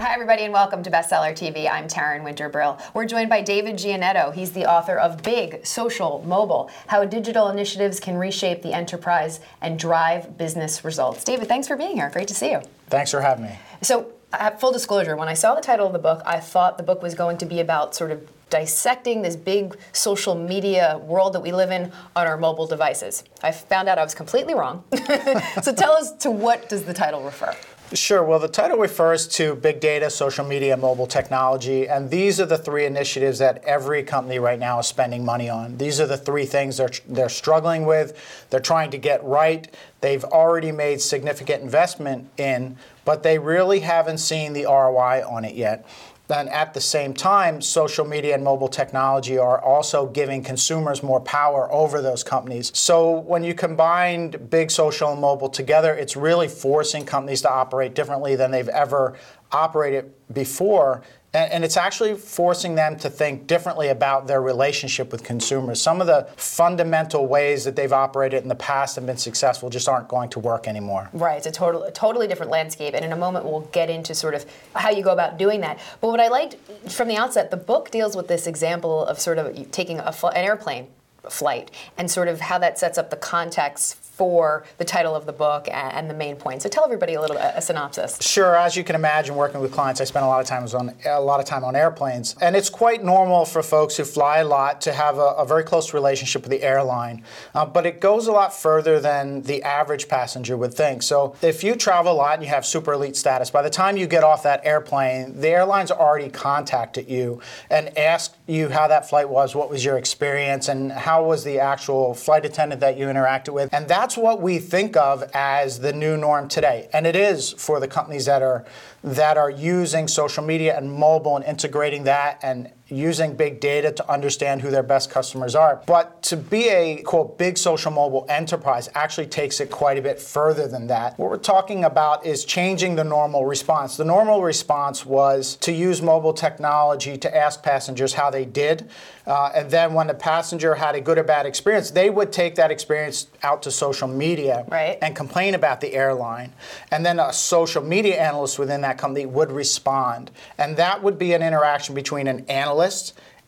Hi, everybody, and welcome to Bestseller TV. I'm Taryn Winter Brill. We're joined by David Giannetto. He's the author of Big Social Mobile How Digital Initiatives Can Reshape the Enterprise and Drive Business Results. David, thanks for being here. Great to see you. Thanks for having me. So, uh, full disclosure, when I saw the title of the book, I thought the book was going to be about sort of dissecting this big social media world that we live in on our mobile devices. I found out I was completely wrong. so tell us to what does the title refer? Sure. Well, the title refers to big data, social media, mobile technology, and these are the three initiatives that every company right now is spending money on. These are the three things they're, they're struggling with, they're trying to get right. They've already made significant investment in, but they really haven't seen the ROI on it yet. And at the same time, social media and mobile technology are also giving consumers more power over those companies. So when you combine big social and mobile together, it's really forcing companies to operate differently than they've ever operated before and, and, it's actually forcing them to think differently about their relationship with consumers. Some of the fundamental ways that they've operated in the past and been successful just aren't going to work anymore. Right, it's a, total, a totally different landscape. And in a moment, we'll get into sort of how you go about doing that. But what I liked from the outset, the book deals with this example of sort of taking a, an airplane flight and sort of how that sets up the context for the title of the book and the main point. So tell everybody a little a synopsis. Sure. As you can imagine, working with clients, I spend a lot of time on a lot of time on airplanes, and it's quite normal for folks who fly a lot to have a, a very close relationship with the airline. Uh, but it goes a lot further than the average passenger would think. So if you travel a lot and you have super elite status, by the time you get off that airplane, the airline's already contacted you and asked you how that flight was, what was your experience, and how was the actual flight attendant that you interacted with, and that that's what we think of as the new norm today. And it is for the companies that are that are using social media and mobile and integrating that and using big data to understand who their best customers are. But to be a quote big social mobile enterprise actually takes it quite a bit further than that. What we're talking about is changing the normal response. The normal response was to use mobile technology to ask passengers how they did. Uh, and then when the passenger had a good or bad experience, they would take that experience out to social media right. and complain about the airline. And then a social media analyst within that company would respond. And that would be an interaction between an analyst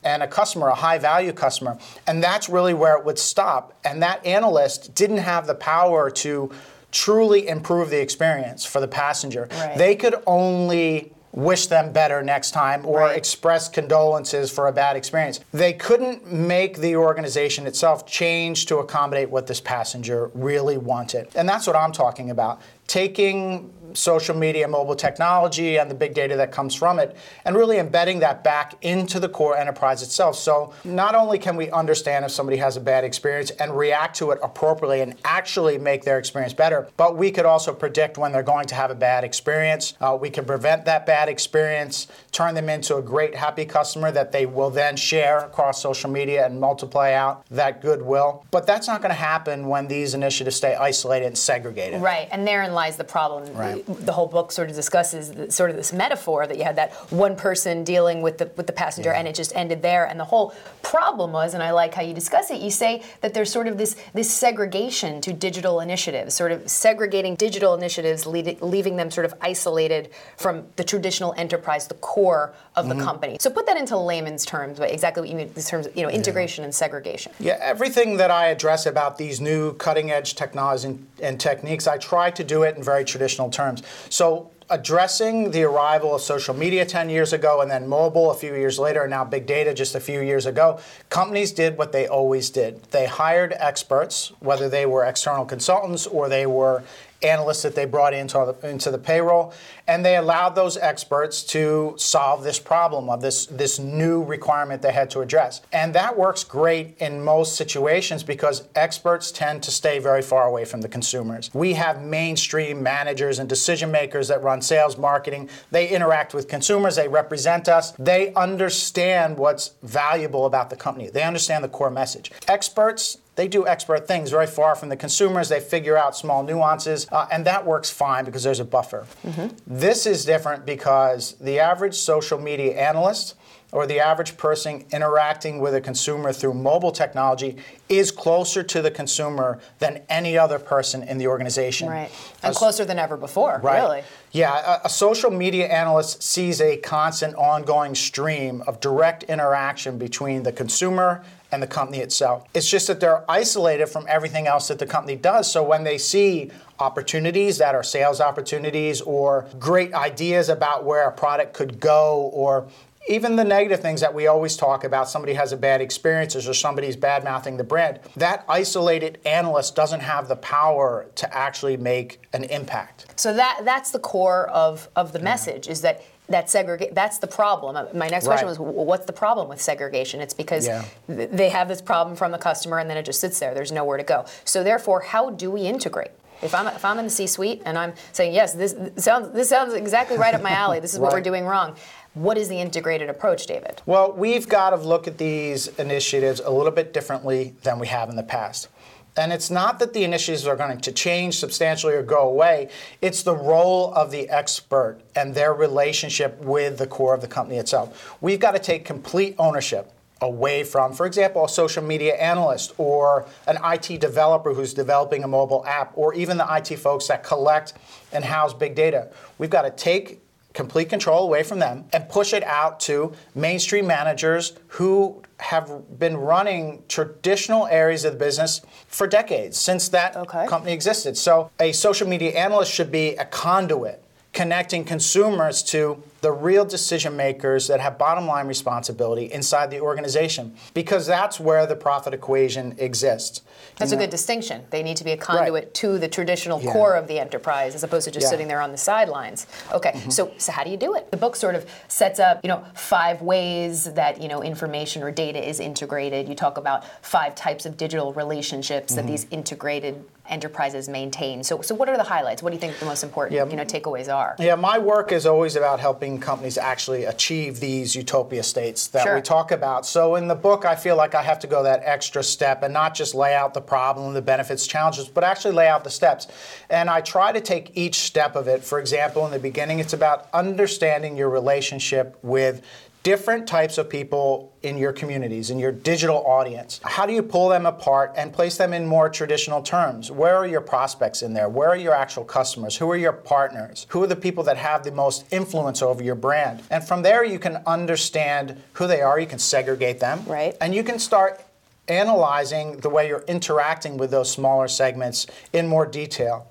and a customer, a high value customer. And that's really where it would stop. And that analyst didn't have the power to truly improve the experience for the passenger. Right. They could only wish them better next time or right. express condolences for a bad experience. They couldn't make the organization itself change to accommodate what this passenger really wanted. And that's what I'm talking about. Taking social media, mobile technology, and the big data that comes from it, and really embedding that back into the core enterprise itself. So not only can we understand if somebody has a bad experience and react to it appropriately and actually make their experience better, but we could also predict when they're going to have a bad experience. Uh, we can prevent that bad experience, turn them into a great, happy customer that they will then share across social media and multiply out that goodwill. But that's not going to happen when these initiatives stay isolated and segregated. Right, and therein the problem. Right the whole book sort of discusses the, sort of this metaphor that you had that one person dealing with the with the passenger, yeah. and it just ended there. And the whole problem was, and I like how you discuss it. You say that there's sort of this this segregation to digital initiatives, sort of segregating digital initiatives, lead, leaving them sort of isolated from the traditional enterprise, the core of the mm-hmm. company. So put that into layman's terms, but exactly what you mean in terms of you know integration yeah. and segregation. Yeah, everything that I address about these new cutting edge technologies and, and techniques, I try to do it in very traditional terms terms. So addressing the arrival of social media 10 years ago and then mobile a few years later and now big data just a few years ago, companies did what they always did. They hired experts, whether they were external consultants or they were analysts that they brought into the, into the payroll, and they allowed those experts to solve this problem of this, this new requirement they had to address. And that works great in most situations because experts tend to stay very far away from the consumers. We have mainstream managers and decision makers that run sales, marketing. They interact with consumers, they represent us, they understand what's valuable about the company, they understand the core message. Experts, they do expert things very far from the consumers. They figure out small nuances, uh, and that works fine because there's a buffer. Mm-hmm. This is different because the average social media analyst or the average person interacting with a consumer through mobile technology is closer to the consumer than any other person in the organization. Right. And As, closer than ever before, right. really. Yeah, a, a, social media analyst sees a constant ongoing stream of direct interaction between the consumer and the company itself. It's just that they're isolated from everything else that the company does. So when they see opportunities that are sales opportunities or great ideas about where a product could go or even the negative things that we always talk about somebody has a bad experiences or somebody's bad mouthing the brand that isolated analyst doesn't have the power to actually make an impact so that that's the core of of the message is that that segregate that's the problem uh, my next question right. was what's the problem with segregation it's because yeah. th- they have this problem from the customer and then it just sits there there's nowhere to go so therefore how do we integrate if I'm, if I'm in the C-suite and I'm saying yes, this, this sounds this sounds exactly right up my alley. This is right. what we're doing wrong. What is the integrated approach, David? Well, we've got to look at these initiatives a little bit differently than we have in the past. And it's not that the initiatives are going to change substantially or go away. It's the role of the expert and their relationship with the core of the company itself. We've got to take complete ownership away from, for example, a social media analyst or an IT developer who's developing a mobile app, or even the IT folks that collect and house big data. We've got to take complete control away from them and push it out to mainstream managers who have been running traditional areas of the business for decades since that okay. company existed. So a social media analyst should be a conduit connecting consumers to the real decision makers that have bottom line responsibility inside the organization because that's where the profit equation exists. That's you know? a good distinction. They need to be a conduit right. to the traditional yeah. core of the enterprise as opposed to just yeah. sitting there on the sidelines. Okay, mm-hmm. so so how do you do it? The book sort of sets up, you know, five ways that, you know, information or data is integrated. You talk about five types of digital relationships mm-hmm. that these integrated enterprises maintain. So, so what are the highlights? What do you think the most important yeah. you know takeaways are? Yeah, my work is always about helping companies actually achieve these utopia states that sure. we talk about. So in the book, I feel like I have to go that extra step and not just lay out the problem, the benefits, challenges, but actually lay out the steps. And I try to take each step of it. For example, in the beginning, it's about understanding your relationship with different types of people in your communities, in your digital audience. How do you pull them apart and place them in more traditional terms? Where are your prospects in there? Where are your actual customers? Who are your partners? Who are the people that have the most influence over your brand? And from there, you can understand who they are, you can segregate them, right. and you can start analyzing the way you're interacting with those smaller segments in more detail.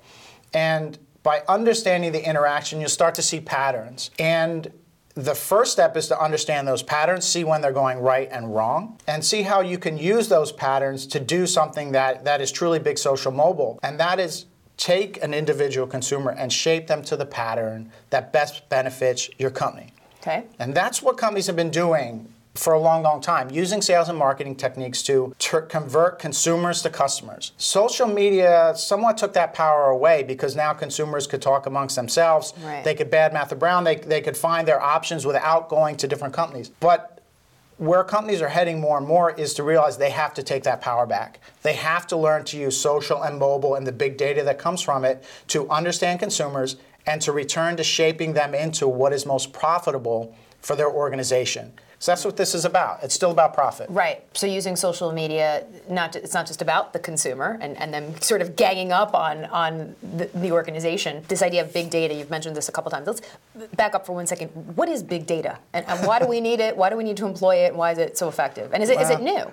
And by understanding the interaction, you'll start to see patterns. And the first step is to understand those patterns, see when they're going right and wrong, and see how you can use those patterns to do something that, that is truly big social mobile. And that is take an individual consumer and shape them to the pattern that best benefits your company. Okay. And that's what companies have been doing for a long, long time, using sales and marketing techniques to ter- convert consumers to customers. Social media somewhat took that power away because now consumers could talk amongst themselves. Right. They could badmouth the brown. They, they could find their options without going to different companies. But where companies are heading more and more is to realize they have to take that power back. They have to learn to use social and mobile and the big data that comes from it to understand consumers and to return to shaping them into what is most profitable for their organization. So that's what this is about. It's still about profit. Right. So using social media, not it's not just about the consumer and, and then sort of ganging up on on the, the organization. This idea of big data, you've mentioned this a couple times. Let's back up for one second. What is big data, and, and why do we need it? Why do we need to employ it? And why is it so effective? And is it well, is it new?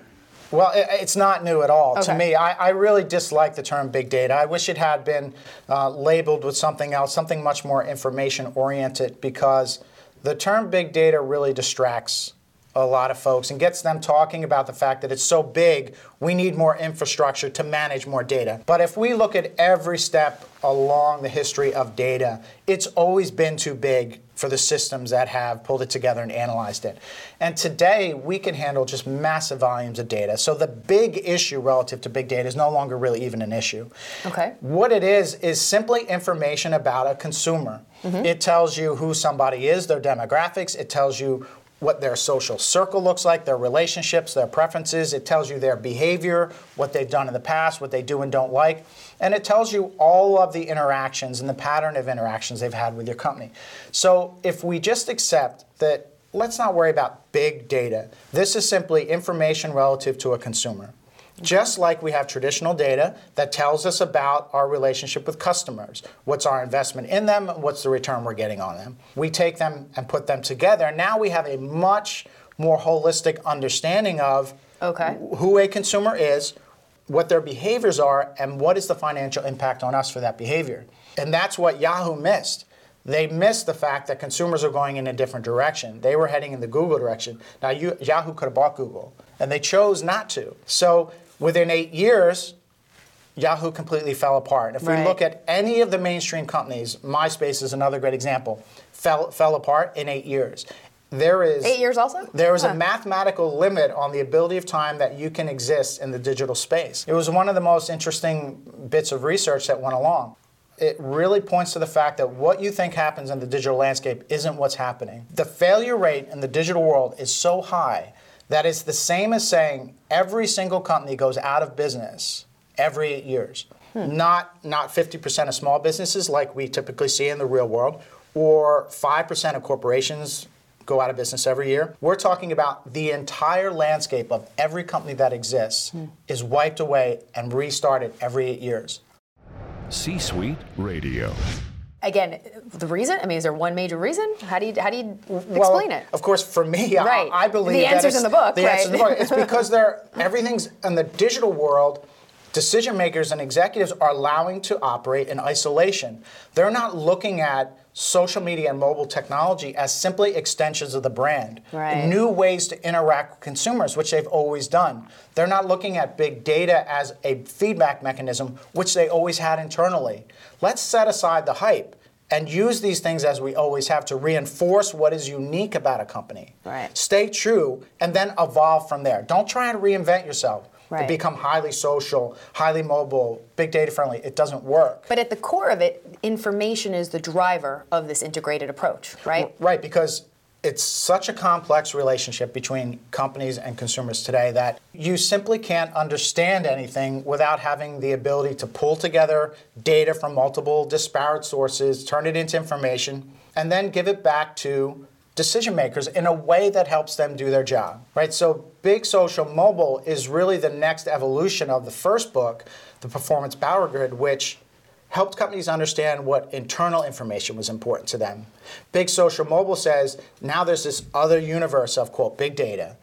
Well, it, it's not new at all. Okay. To me, I, I, really dislike the term big data. I wish it had been uh, labeled with something else, something much more information oriented, because the term big data really distracts a lot of folks and gets them talking about the fact that it's so big, we need more infrastructure to manage more data. But if we look at every step along the history of data, it's always been too big for the systems that have pulled it together and analyzed it. And today, we can handle just massive volumes of data. So the big issue relative to big data is no longer really even an issue. Okay. What it is, is simply information about a consumer. Mm-hmm. It tells you who somebody is, their demographics, it tells you what their social circle looks like, their relationships, their preferences. It tells you their behavior, what they've done in the past, what they do and don't like. And it tells you all of the interactions and the pattern of interactions they've had with your company. So if we just accept that, let's not worry about big data, this is simply information relative to a consumer. Just like we have traditional data that tells us about our relationship with customers, what's our investment in them, what's the return we're getting on them. We take them and put them together. Now we have a much more holistic understanding of okay. who a consumer is, what their behaviors are, and what is the financial impact on us for that behavior. And that's what Yahoo missed. They missed the fact that consumers are going in a different direction. They were heading in the Google direction. Now, you, Yahoo could have bought Google, and they chose not to. So Within eight years, Yahoo completely fell apart. If right. we look at any of the mainstream companies, MySpace is another great example, fell, fell apart in eight years. There is eight years also. There is huh. a mathematical limit on the ability of time that you can exist in the digital space. It was one of the most interesting bits of research that went along. It really points to the fact that what you think happens in the digital landscape isn't what's happening. The failure rate in the digital world is so high that is the same as saying every single company goes out of business every eight years. Hmm. Not not 50% of small businesses like we typically see in the real world, or 5% of corporations go out of business every year. We're talking about the entire landscape of every company that exists is wiped away and restarted every eight years. C Suite Radio again, the reason? I mean, is there one major reason? How do you how do you explain well, it? Of course, for me, right. I, I believe the answers in the book. The right? answers in the book. It's because they're everything's in the digital world. Decision makers and executives are allowing to operate in isolation. They're not looking at social media and mobile technology as simply extensions of the brand. Right. New ways to interact with consumers, which they've always done. They're not looking at big data as a feedback mechanism, which they always had internally. Let's set aside the hype and use these things as we always have to reinforce what is unique about a company. Right. Stay true and then evolve from there. Don't try and reinvent yourself right. to become highly social, highly mobile, big data friendly. It doesn't work. But at the core of it, information is the driver of this integrated approach, right? Right, because it's such a complex relationship between companies and consumers today that you simply can't understand anything without having the ability to pull together data from multiple disparate sources, turn it into information, and then give it back to decision makers in a way that helps them do their job. Right? So Big Social Mobile is really the next evolution of the first book, The Performance Power Grid, which helped companies understand what internal information was important to them. Big Social Mobile says now there's this other universe of quote big data.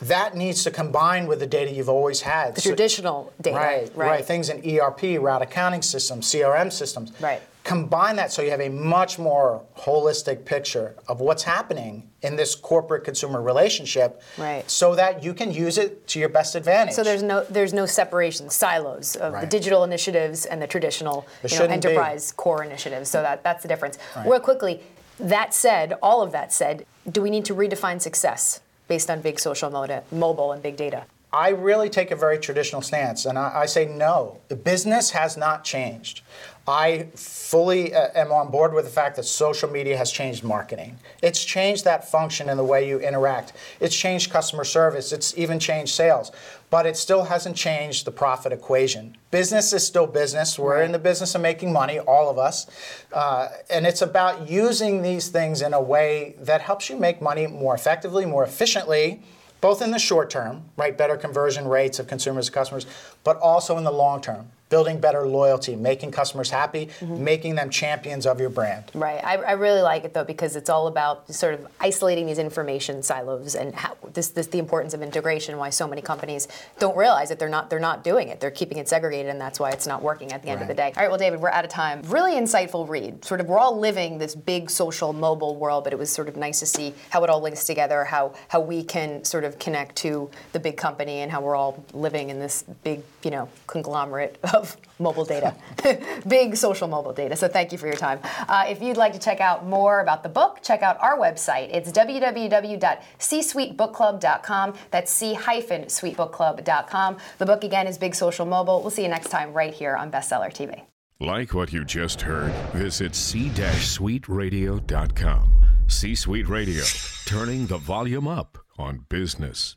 That needs to combine with the data you've always had. The so, traditional data. Right, right, right. Things in ERP, route accounting systems, CRM systems. Right combine that so you have a much more holistic picture of what's happening in this corporate consumer relationship right. so that you can use it to your best advantage. So there's no there's no separation silos of right. the digital initiatives and the traditional you know, enterprise be. core initiatives. So that that's the difference. Right. Real quickly, that said, all of that said, do we need to redefine success based on big social moda, mobile and big data? I really take a very traditional stance, and I, I say no. The business has not changed. I fully uh, am on board with the fact that social media has changed marketing. It's changed that function in the way you interact. It's changed customer service. It's even changed sales. But it still hasn't changed the profit equation. Business is still business. We're right. in the business of making money, all of us. Uh, and it's about using these things in a way that helps you make money more effectively, more efficiently both in the short term, right, better conversion rates of consumers and customers, but also in the long term building better loyalty, making customers happy, mm-hmm. making them champions of your brand. Right. I, I, really like it though because it's all about sort of isolating these information silos and how this, this the importance of integration. Why so many companies don't realize that they're not they're not doing it. They're keeping it segregated, and that's why it's not working at the end right. of the day. All right. Well, David, we're out of time. Really insightful read. Sort of we're all living this big social mobile world, but it was sort of nice to see how it all links together. How how we can sort of connect to the big company and how we're all living in this big you know conglomerate of mobile data, big social mobile data. So thank you for your time. Uh, if you'd like to check out more about the book, check out our website. It's www.c-suitebookclub.com. That's c-suitebookclub.com. The book again is Big Social Mobile. We'll see you next time right here on Bestseller TV. Like what you just heard, visit c-suiteradio.com. C-Suite Radio, turning the volume up on business.